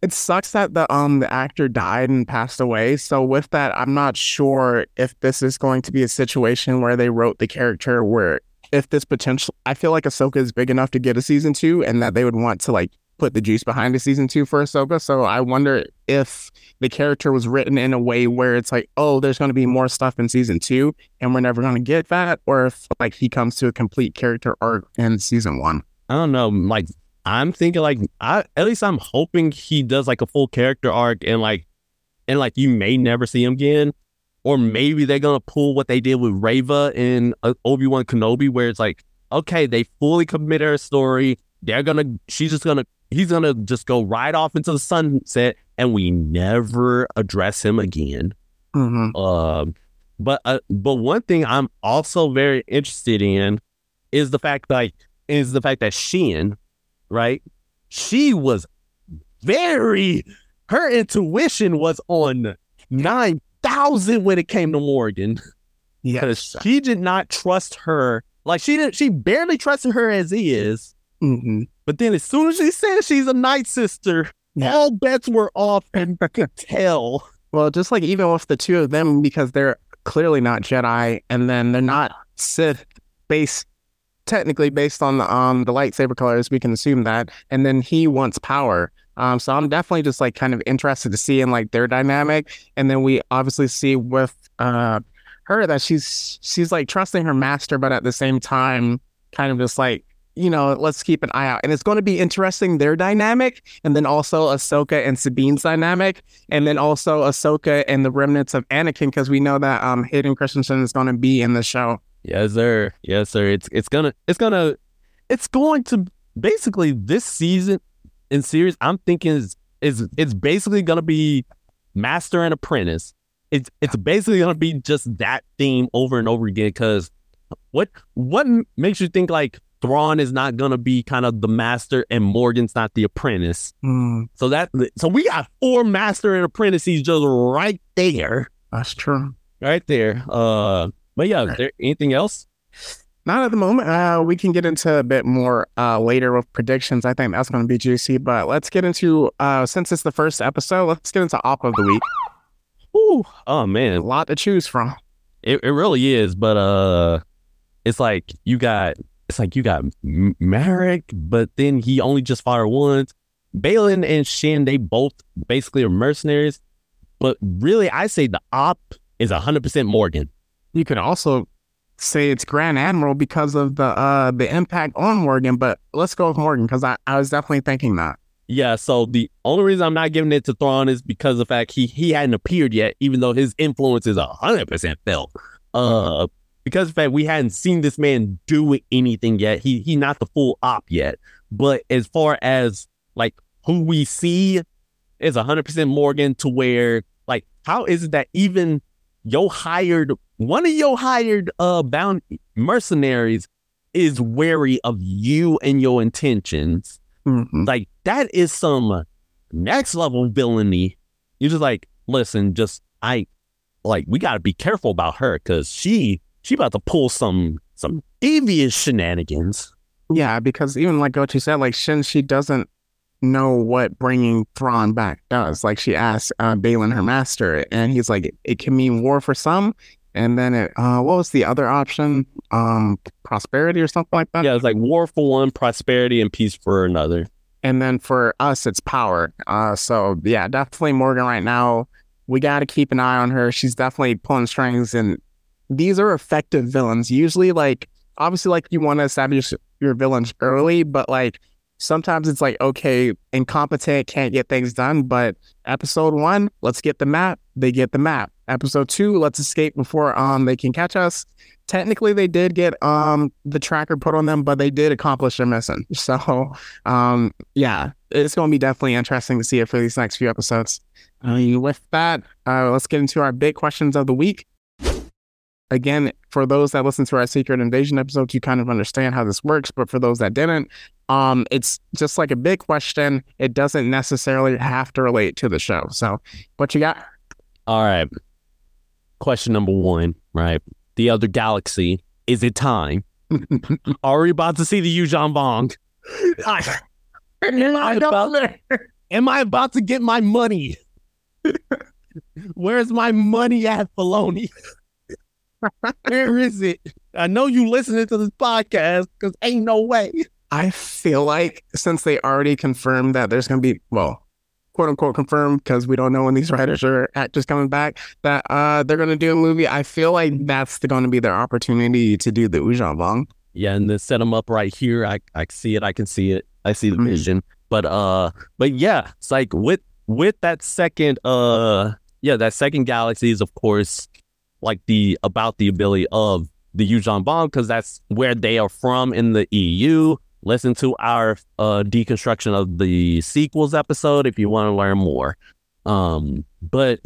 B: It sucks that the um the actor died and passed away. So with that, I'm not sure if this is going to be a situation where they wrote the character where if this potential, I feel like Ahsoka is big enough to get a season two, and that they would want to like put the juice behind a season two for Ahsoka. So I wonder if the character was written in a way where it's like, oh, there's going to be more stuff in season two, and we're never going to get that, or if like he comes to a complete character arc in season one.
A: I don't know. Like I'm thinking, like I at least I'm hoping he does like a full character arc and like and like you may never see him again, or maybe they're gonna pull what they did with Reva in uh, Obi Wan Kenobi, where it's like, okay, they fully committed her story. They're gonna, she's just gonna, he's gonna just go right off into the sunset, and we never address him again.
B: Mm-hmm.
A: Um, but uh, but one thing I'm also very interested in is the fact like is the fact that Shin, right? She was very her intuition was on nine thousand when it came to Morgan
B: Yes.
A: she did not trust her. Like she didn't, she barely trusted her as he is.
B: hmm
A: But then as soon as she said she's a night sister,
B: Yeah.
A: all bets were off and could tell.
B: Well, just like even with the two of them, because they're clearly not Jedi, and then they're not Sith based, technically based on the um the lightsaber colors, we can assume that. And then he wants power. Um, so I'm definitely just like kind of interested to see in like their dynamic, and then we obviously see with uh her that she's she's like trusting her master, but at the same time, kind of just like you know, let's keep an eye out. And it's going to be interesting their dynamic, and then also Ahsoka and Sabine's dynamic and then also Ahsoka and the remnants of Anakin, because we know that um Hayden Christensen is going to be in the show.
A: Yes, sir. Yes, sir. It's it's gonna it's gonna it's going to basically this season in series. I'm thinking is is it's basically gonna be master and apprentice. It's it's basically gonna be just that theme over and over again. Because what what makes you think like Thrawn is not gonna be kind of the master and Morgan's not the apprentice? So that so we got four master and apprentices just right there,
B: that's true.
A: right there. Uh, but yeah, there anything else?
B: Not at the moment. Uh, we can get into a bit more uh, later with predictions. I think that's going to be juicy. But let's get into uh, since it's the first episode, let's get into op of the week.
A: Ooh, oh
B: A
A: man,
B: lot to choose from.
A: it, it really is. But uh, it's like you got it's like you got M- Marrok, but then he only just fired once. Baylan and Shin, they both basically are mercenaries. But really, I say the op is hundred percent Morgan.
B: You can also say it's Grand Admiral because of the uh the impact on Morgan. But let's go with Morgan because I, I was definitely thinking that.
A: Yeah, so the only reason I'm not giving it to Thrawn is because of the fact he he hadn't appeared yet, even though his influence is hundred percent felt. Uh, because of the fact we hadn't seen this man do anything yet. He he not the full op yet. But as far as like who we see is hundred percent Morgan to where like how is it that even yo hired one of your hired uh bound mercenaries is wary of you and your intentions
B: Mhm.
A: like that is some next level villainy. You're just like, listen, just I like we gotta be careful about her because she she about to pull some some devious shenanigans.
B: Yeah, because even like what you said, like Shin, she doesn't know what bringing Thrawn back does. Like she asks uh, Baylan, her master, and he's like, it can mean war for some, and then it, uh, what was the other option? Um, prosperity or something like that.
A: Yeah, it's like war for one, prosperity and peace for another.
B: And then for us, it's power. Uh, so yeah, definitely Morgan right now. We got to keep an eye on her. She's definitely pulling strings, and these are effective villains. Usually, like obviously, like you want to establish your villains early, but like sometimes it's like okay, incompetent, can't get things done. But episode one, let's get the map. They get the map. Episode two, let's escape before um they can catch us. Technically, they did get um the tracker put on them, but they did accomplish their mission. [laughs] So um yeah, it's going to be definitely interesting to see it for these next few episodes. Uh, with that, uh, let's get into our big questions of the week. Again, for those that listen to our Secret Invasion episodes, you kind of understand how this works. But for those that didn't, um, it's just like a big question. It doesn't necessarily have to relate to the show. So, what you got?
A: All right. Question number one, right? The other galaxy. Is it time? [laughs] Are we about to see the Yuuzhan Vong? [laughs] I- Am I about, am I about to get my money? [laughs] Where's my money at, Filoni? Where is it? I know you listening to this podcast because ain't no way.
B: I feel like since they already confirmed that there's going to be, well, quote unquote confirmed, because we don't know when these writers or actors coming back, that uh, they're going to do a movie. I feel like that's going to be their opportunity to do the Yuuzhan Vong.
A: Yeah, and then set them up right here. I I see it. I can see it. I see the
B: Mhm.
A: vision. But uh, but yeah, it's like with with that second uh, yeah, that second galaxy is of course like the about the ability of the Yuuzhan Vong because that's where they are from in the EU. Listen to our uh deconstruction of the sequels episode if you want to learn more. Um, but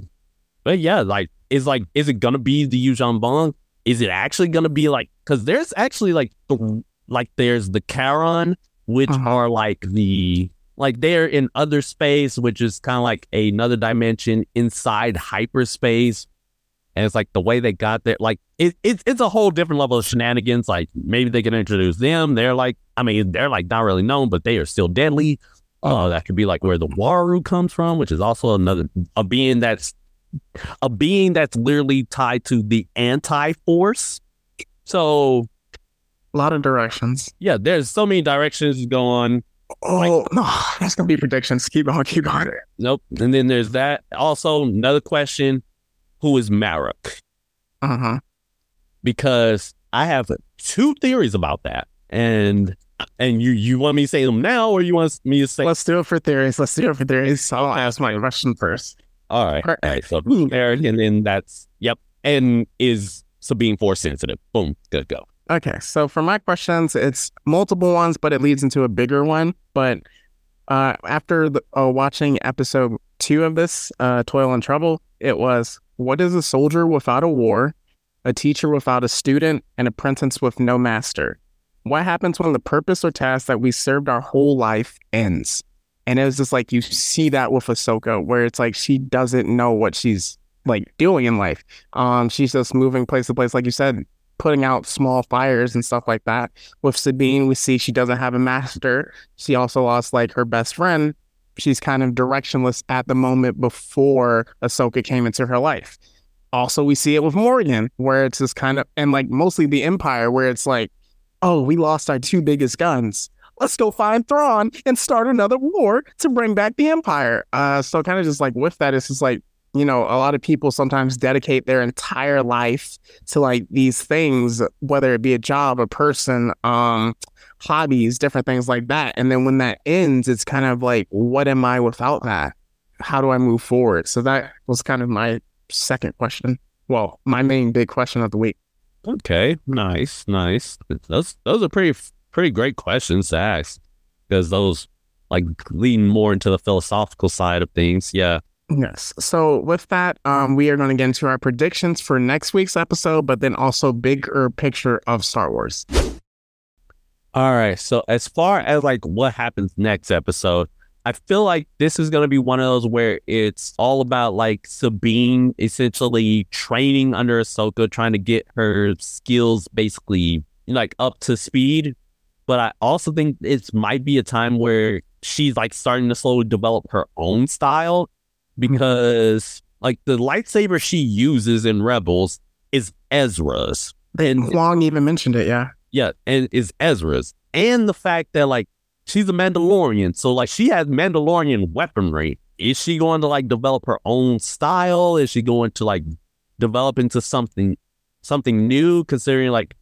A: but yeah, like is like is it gonna be the Yuuzhan Vong? Is it actually gonna be like because there's actually like the like there's the Charon, which
B: Uh-huh.
A: are like the like they're in other space, which is kind of like another dimension inside hyperspace. And it's like the way they got there, like it, it, it's a whole different level of shenanigans. Like maybe they can introduce them. They're like, I mean, they're like not really known, but they are still deadly. Oh, uh, that could be like where the Waru comes from, which is also another a being that's a being that's literally tied to the anti force. So
B: A lot of directions.
A: yeah, there's so many directions to go on.
B: Oh [sighs] no, that's gonna be predictions. Keep on, keep going.
A: Nope. And then there's that. Also, another question: Who is Marrok?
B: Uh huh.
A: Because I have two theories about that, and and you you want me to say them now, or you want me to say?
B: Let's do it for theories. Let's do it for theories. So I'll ask my question first.
A: All right.
B: All
A: All right. So Marrok, and then that's yep. And is Sabine force sensitive? Boom. Good go.
B: Okay, so for my questions, it's multiple ones, but it leads into a bigger one. But uh, after the, uh, watching episode two of this, uh, Toil and Trouble, it was what is a soldier without a war, a teacher without a student, an apprentice with no master? What happens when the purpose or task that we served our whole life ends? And it was just like you see that with Ahsoka, where it's like she doesn't know what she's like doing in life. Um, she's just moving place to place, like you said, putting out small fires and stuff like that. With Sabine, we see she doesn't have a master. She also lost like her best friend. She's kind of directionless at the moment before Ahsoka came into her life. Also, we see it with Morgan, where it's just kind of, and like mostly the Empire, where it's like, oh, we lost our two biggest guns. Let's go find Thrawn and start another war to bring back the Empire. Uh, so kind of just like with that, it's just like, you know, a lot of people sometimes dedicate their entire life to like these things, whether it be a job, a person, um, hobbies, different things like that. And then when that ends, it's kind of like, what am I without that? How do I move forward? So that was kind of my second question. Well, my main big question of the week.
A: Okay. Nice. Nice. Those those are pretty pretty great questions to ask because those like lean more into the philosophical side of things. Yeah.
B: Yes. So with that, um, we are going to get into our predictions for next week's episode, but then also bigger picture of Star Wars.
A: All right. So as far as like what happens next episode, I feel like this is going to be one of those where it's all about like Sabine essentially training under Ahsoka, trying to get her skills basically like up to speed. But I also think it might be a time where she's like starting to slowly develop her own style because like the lightsaber she uses in Rebels is Ezra's. And
B: Long even mentioned it. Yeah.
A: Yeah, and is Ezra's. And the fact that like she's a Mandalorian, so like she has Mandalorian weaponry. Is she going to like develop her own style? Is she going to like develop into something something new? Considering like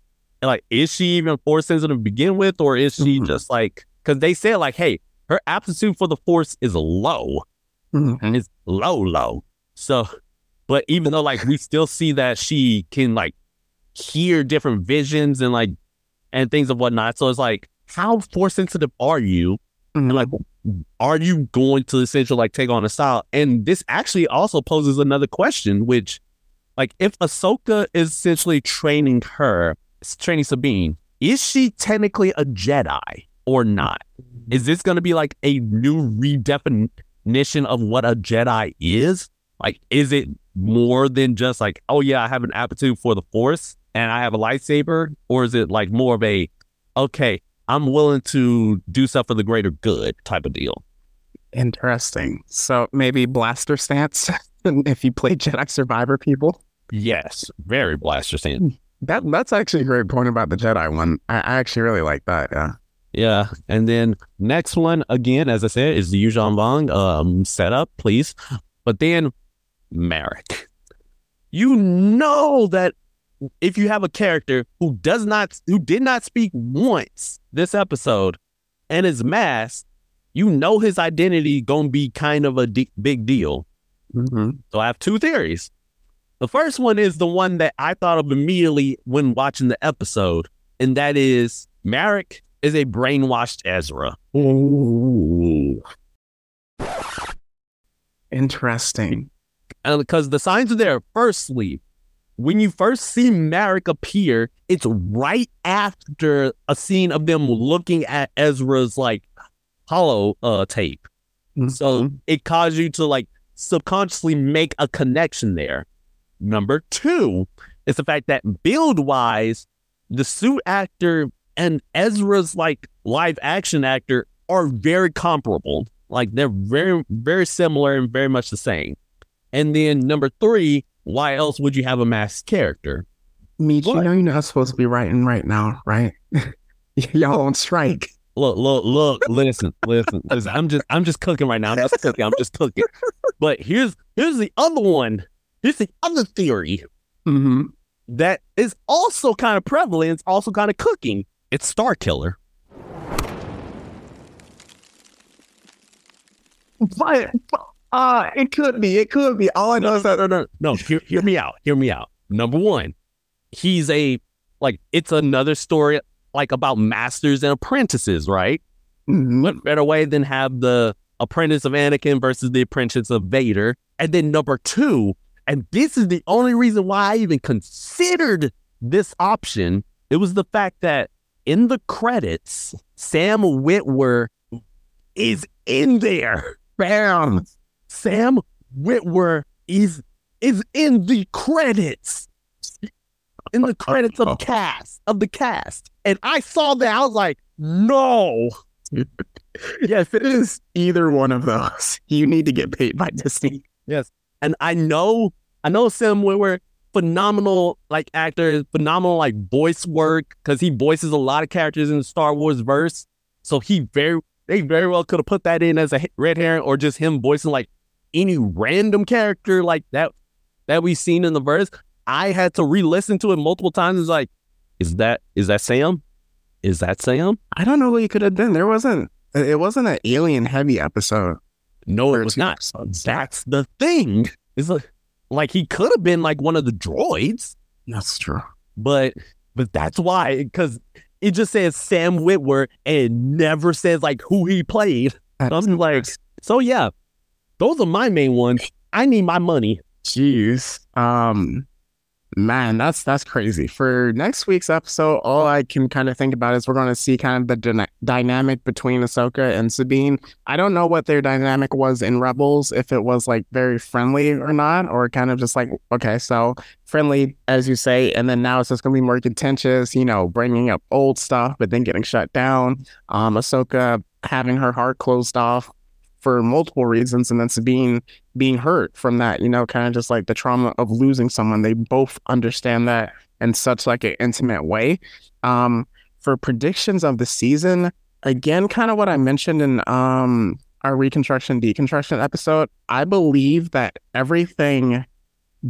A: like is she even force sensitive to begin with, or is she
B: Mhm.
A: just like because they said like hey her aptitude for the force is low
B: Mhm.
A: and it's low low. So, but even though like we still see that she can like hear different visions and like and things of whatnot. So it's like, how force sensitive are you? And like, mm-hmm. are you going to essentially like take on a style? And this actually also poses another question, which like if Ahsoka is essentially training her, training Sabine, is she technically a Jedi or not? Mm-hmm. Is this going to be like a new redefinition of what a Jedi is? Like, is it more than just like, oh yeah, I have an aptitude for the Force and I have a lightsaber, or is it like more of a, okay, I'm willing to do stuff for the greater good type of deal?
B: Interesting. So maybe blaster stance [laughs] if you play Jedi Survivor people.
A: Yes, very blaster stance.
B: That that's actually a great point about the Jedi one. I, I actually really like that. Yeah.
A: Yeah, and then next one again, as I said, is the Yuuzhan Vong um setup, please. But then Marrok. you know that if you have a character who does not, who did not speak once this episode, and is masked, you know his identity gonna be kind of a big deal.
B: Mm-hmm.
A: So I have two theories. The first one is the one that I thought of immediately when watching the episode, and that is Marrok is a brainwashed Ezra. Ooh.
B: Interesting.
A: And because the signs are there. Firstly, when you first see Marrok appear, it's right after a scene of them looking at Ezra's like hollow uh tape. So
B: Mhm.
A: it caused you to like subconsciously make a connection there. Number two is the fact that build wise, the suit actor and Ezra's like live action actor are very comparable. Like they're very, very similar and very much the same. And then number three, why else would you have a masked character?
B: Meech, you know you're not supposed to be writing right now, right? [laughs] Y'all on strike.
A: Look, look, look, listen, listen, listen. I'm just I'm just cooking right now. I'm just cooking. I'm just cooking. But here's here's the other one. Here's the other theory
B: hmm
A: that is also kind of prevalent. It's also kind of cooking. It's Star Killer.
B: But uh, it could be. It could be. All I know is that
A: no, no, no. Hear, hear me out. Hear me out. Number one, he's a like it's another story like about masters and apprentices, right?
B: Mhm.
A: What better way than have the apprentice of Anakin versus the apprentice of Vader? And then number two, and this is the only reason why I even considered this option. It was the fact that in the credits, Sam Witwer is in there.
B: bam.
A: Sam Witwer is is in the credits. In the credits of oh. cast of the cast. And I saw that. I was like, no. [laughs]
B: Yeah, if it is either one of those, you need to get paid by Disney. Yes.
A: And I know, I know Sam Witwer, phenomenal like actor, phenomenal like voice work, because he voices a lot of characters in the Star Wars verse. So he very, they very well could have put that in as a red herring or just him voicing like any random character like that that we've seen in the verse. I had to re-listen to it multiple times. It's like, is that is that Sam? Is that Sam?
B: I don't know what you could have done. There wasn't. It wasn't an alien heavy episode.
A: No, it was not.
B: episodes.
A: That's the thing. It's like, like he could have been like one of the droids.
B: That's true.
A: but but that's why because it just says Sam Witwer and never says like who he played. I'm like, so yeah, those are my main ones. I need my money.
B: Jeez. Um man, that's that's crazy. For next week's episode, all I can kind of think about is we're going to see kind of the dyna- dynamic between Ahsoka and Sabine. I don't know what their dynamic was in Rebels, if it was like very friendly or not, or kind of just like okay, so friendly as you say, and then now it's just going to be more contentious. You know, bringing up old stuff, but then getting shut down. Um, Ahsoka having her heart closed off for multiple reasons, and then Sabine being hurt from that, you know, kind of just like the trauma of losing someone. They both understand that in such like an intimate way. Um, for predictions of the season, again, kind of what I mentioned in um our reconstruction deconstruction episode, I believe that everything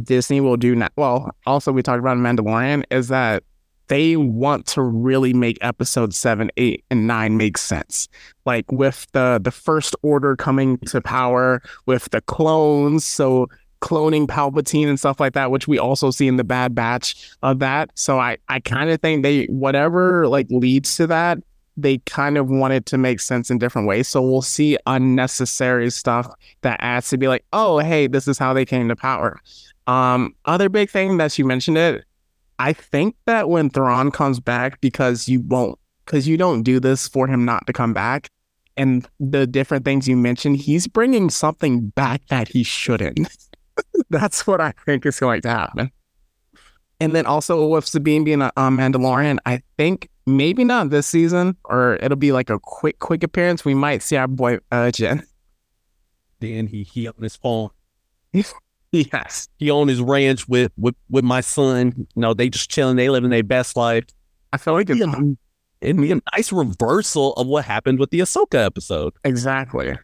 B: Disney will do now. Well, also we talked about Mandalorian is that they want to really make episode seven, eight, and nine make sense. Like with the the first order coming to power, with the clones, so cloning Palpatine and stuff like that, which we also see in the Bad Batch of that. So I I kind of think they whatever like leads to that, they kind of wanted to make sense in different ways. So we'll see unnecessary stuff that adds to be like, oh hey, this is how they came to power. Um, other big thing that you mentioned it, I think that when Thrawn comes back, because you won't, because you don't do this for him not to come back, and the different things you mentioned, he's bringing something back that he shouldn't. [laughs] That's what I think is going to happen. And then also with Sabine being a, a Mandalorian, I think maybe not this season, or it'll be like a quick, quick appearance. We might see our boy uh, Jen.
A: Then he he on his phone. [laughs]
B: Yes.
A: He on his ranch with with with my son. You know, they just chilling. They living their best life.
B: I feel like it's
A: Yeah. It'd be a nice reversal of what happened with the Ahsoka episode.
B: Exactly.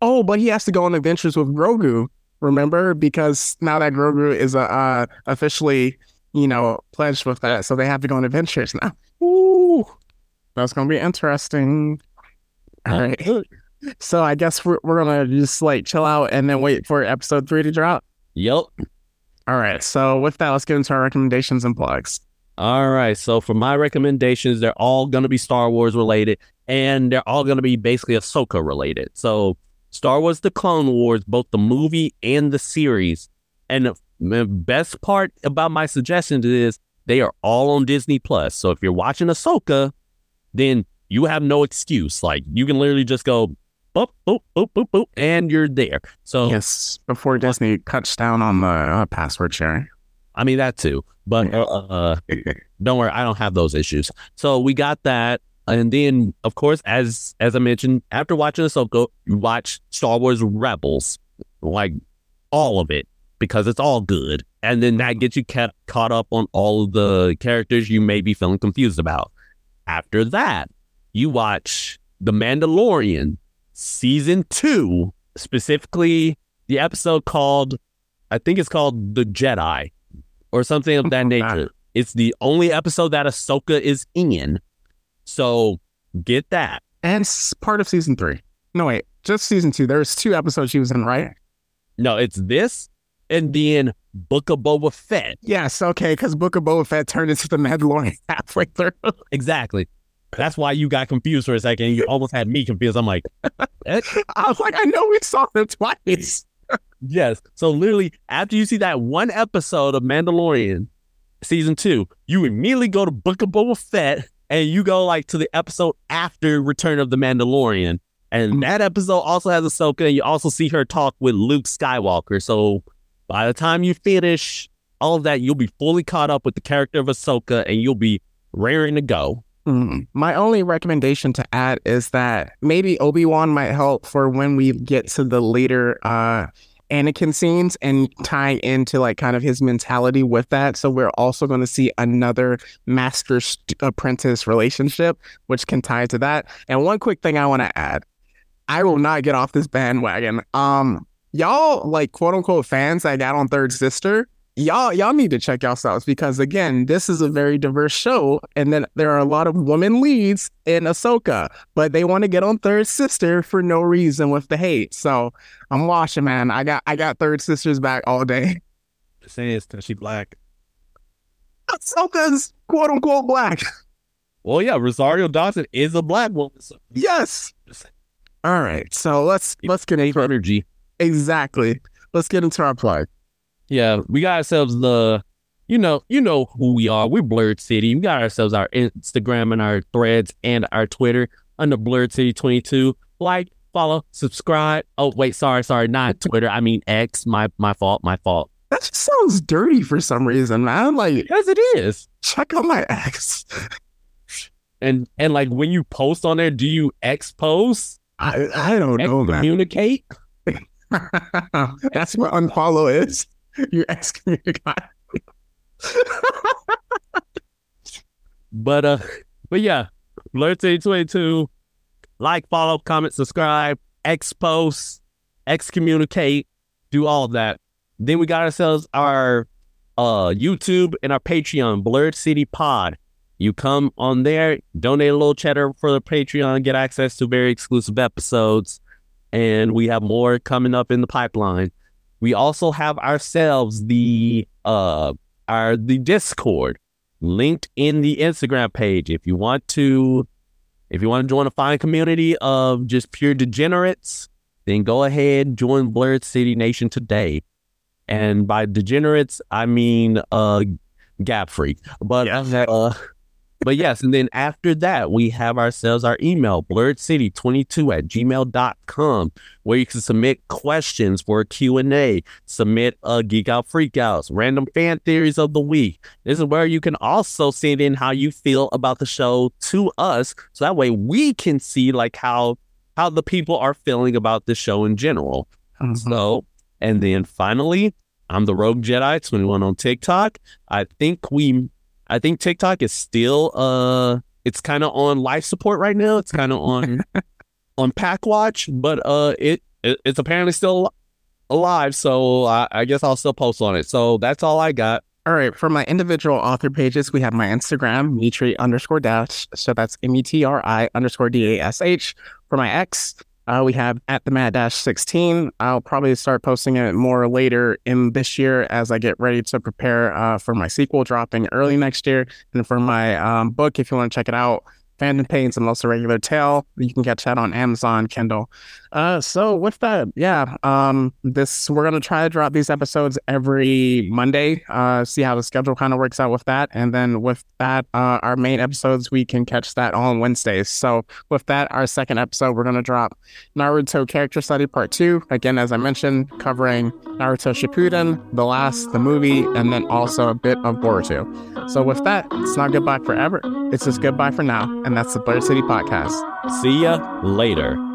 B: Oh, but he has to go on adventures with Grogu. Remember, because now that Grogu is uh, uh, officially, you know, pledged with that, so they have to go on adventures now.
A: Ooh.
B: That's gonna be interesting. All right. So I guess we're we're gonna just like chill out and then wait for episode three to drop.
A: Yep.
B: All right. So with that, let's get into our recommendations and plugs.
A: All right. So for my recommendations, they're all going to be Star Wars related, and they're all going to be basically Ahsoka related. So Star Wars: The Clone Wars, both the movie and the series. And the the best part about my suggestions is they are all on Disney Plus. So if you're watching Ahsoka, then you have no excuse. Like you can literally just go boop boop boop boop boop, and you're there. So
B: yes, before Disney cuts down on the uh, password sharing.
A: I mean that too, but uh, uh, [laughs] don't worry, I don't have those issues. So we got that, and then of course, as as I mentioned, after watching Ahsoka, you watch Star Wars Rebels, like all of it because it's all good, and then that gets you ca- caught up on all of the characters you may be feeling confused about. After that, you watch The Mandalorian season two, specifically the episode called, I think it's called The Jedi or something of that [laughs] nature. It's the only episode that Ahsoka is in. So get that.
B: And it's part of season three. No, wait, just season two. There's two episodes she was in, right?
A: No, it's this and then Book of Boba Fett.
B: Yes, okay, because Book of Boba Fett turned into the Mandalorian [laughs] halfway through.
A: Exactly. That's why you got confused for a second. You almost had me confused. I'm like,
B: I was like, I know we saw them twice. [laughs]
A: yes. So literally, after you see that one episode of Mandalorian season two, you immediately go to Book of Boba Fett and you go like to the episode after Return of the Mandalorian. And mm-hmm. that episode also has Ahsoka, and you also see her talk with Luke Skywalker. So by the time you finish all of that, you'll be fully caught up with the character of Ahsoka, and you'll be raring to go.
B: Mm. My only recommendation to add is that maybe Obi Wan might help for when we get to the later uh, Anakin scenes and tying into like kind of his mentality with that. So we're also going to see another master apprentice relationship, which can tie to that. And one quick thing I want to add I will not get off this bandwagon. Um, y'all like quote unquote fans that got on Third Sister. Y'all, y'all need to check yourselves because again, this is a very diverse show, and then there are a lot of women leads in Ahsoka, but they want to get on Third Sister for no reason with the hate. So I'm watching, man. I got, I got Third Sisters back all day.
A: The saying is that she black.
B: Ahsoka's quote unquote black.
A: Well, yeah, Rosario Dawson is a black woman. So.
B: Yes. All right, so let's let's get into
A: energy.
B: Exactly. Let's get into our plug.
A: Yeah, we got ourselves the, you know, you know who we are. We're Blerd City. We got ourselves our Instagram and our Threads and our Twitter under Blerd City Twenty Two. Like, follow, subscribe. Oh wait, sorry, sorry, not Twitter. I mean X. My my fault. My fault.
B: That just sounds dirty for some reason, man. I'm like,
A: yes, it is.
B: Check out my X.
A: and and like when you post on there, do you expose?
B: I I don't know,
A: man. Communicate. [laughs]
B: That's what unfollow is. [laughs] You excommunicate. [laughs]
A: but uh, but yeah, Blerd City Twenty Two. Like, follow, comment, subscribe, expose, excommunicate, do all that. Then we got ourselves our uh YouTube and our Patreon, Blerd City Pod. You come on there, donate a little cheddar for the Patreon, get access to very exclusive episodes, and we have more coming up in the pipeline. We also have ourselves the uh our the Discord linked in the Instagram page. If you want to if you want to join a fine community of just pure degenerates, then go ahead join Blerd City Nation today. And by degenerates, I mean uh gap freak. But yeah. uh, but yes, and then after that, we have ourselves our email, blurredcity22 at gmail.com, where you can submit questions for a Q&A, submit uh, Geek Out Freakouts, random fan theories of the week. This is where you can also send in how you feel about the show to us, so that way we can see like how how the people are feeling about the show in general. Mm-hmm. So, and then finally, I'm the Rogue Jedi 21 on TikTok. I think we I think TikTok is still uh it's kind of on life support right now. It's kind of on [laughs] on pack watch, but uh it, it, it's apparently still alive, so I, I guess I'll still post on it. So that's all I got.
B: All right, for my individual author pages, we have my Instagram, Metri underscore dash. So that's M E T R I underscore D A S H. For my X, uh, we have at the Mad Dash 16. I'll probably start posting it more later in this year as I get ready to prepare uh, for my sequel dropping early next year. And for my um, book, if you want to check it out, Phantom Pains and Most Irregular Tale. You can catch that on Amazon Kindle. Uh, so with that, yeah, um, this we're gonna try to drop these episodes every Monday. Uh, see how the schedule kind of works out with that, and then with that, uh, our main episodes we can catch that on Wednesdays. So with that, our second episode we're gonna drop Naruto Character Study Part Two. Again, as I mentioned, covering Naruto Shippuden, the last, the movie, and then also a bit of Boruto. So with that, it's not goodbye forever. It's just goodbye for now, and that's the Blerd City Podcast.
A: See ya later.